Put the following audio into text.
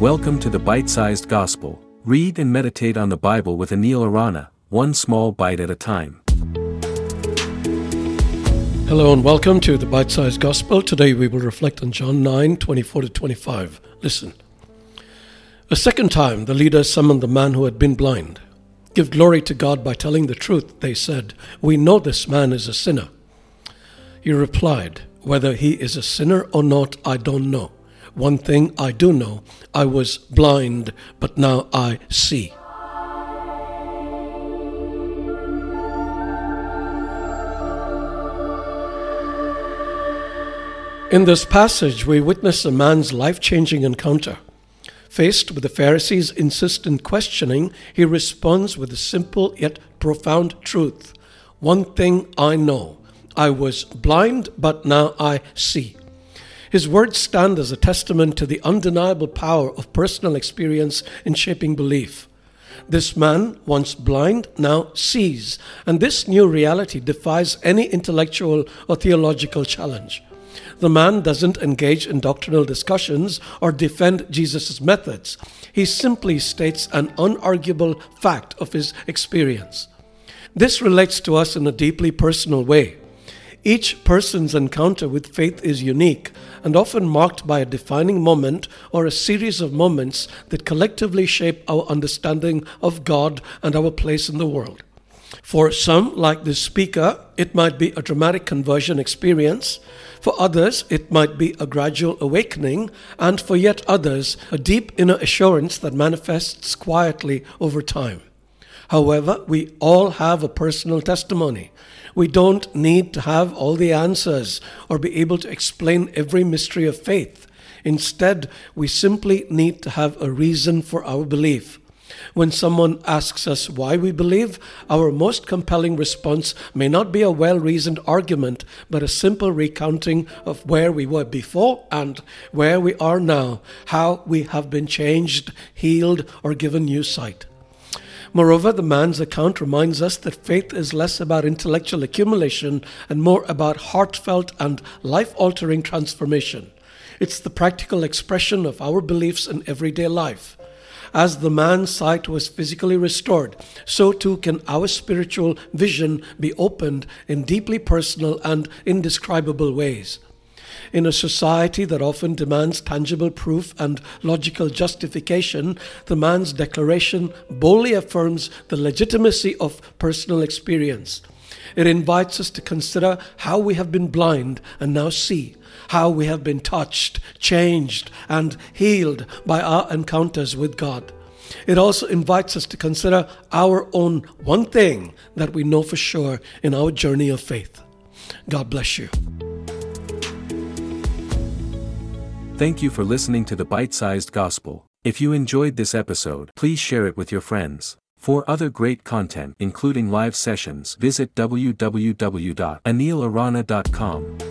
Welcome to the Bite Sized Gospel. Read and meditate on the Bible with Anil Arana, one small bite at a time. Hello and welcome to the Bite Sized Gospel. Today we will reflect on John 9 24 to 25. Listen. A second time the leaders summoned the man who had been blind. Give glory to God by telling the truth, they said. We know this man is a sinner. He replied, Whether he is a sinner or not, I don't know. One thing I do know I was blind, but now I see. In this passage, we witness a man's life changing encounter. Faced with the Pharisees' insistent questioning, he responds with a simple yet profound truth One thing I know I was blind, but now I see. His words stand as a testament to the undeniable power of personal experience in shaping belief. This man, once blind, now sees, and this new reality defies any intellectual or theological challenge. The man doesn't engage in doctrinal discussions or defend Jesus' methods. He simply states an unarguable fact of his experience. This relates to us in a deeply personal way. Each person's encounter with faith is unique and often marked by a defining moment or a series of moments that collectively shape our understanding of God and our place in the world. For some, like this speaker, it might be a dramatic conversion experience. For others, it might be a gradual awakening. And for yet others, a deep inner assurance that manifests quietly over time. However, we all have a personal testimony. We don't need to have all the answers or be able to explain every mystery of faith. Instead, we simply need to have a reason for our belief. When someone asks us why we believe, our most compelling response may not be a well reasoned argument, but a simple recounting of where we were before and where we are now, how we have been changed, healed, or given new sight. Moreover, the man's account reminds us that faith is less about intellectual accumulation and more about heartfelt and life altering transformation. It's the practical expression of our beliefs in everyday life. As the man's sight was physically restored, so too can our spiritual vision be opened in deeply personal and indescribable ways. In a society that often demands tangible proof and logical justification, the man's declaration boldly affirms the legitimacy of personal experience. It invites us to consider how we have been blind and now see, how we have been touched, changed, and healed by our encounters with God. It also invites us to consider our own one thing that we know for sure in our journey of faith. God bless you. Thank you for listening to the Bite Sized Gospel. If you enjoyed this episode, please share it with your friends. For other great content, including live sessions, visit www.anilarana.com.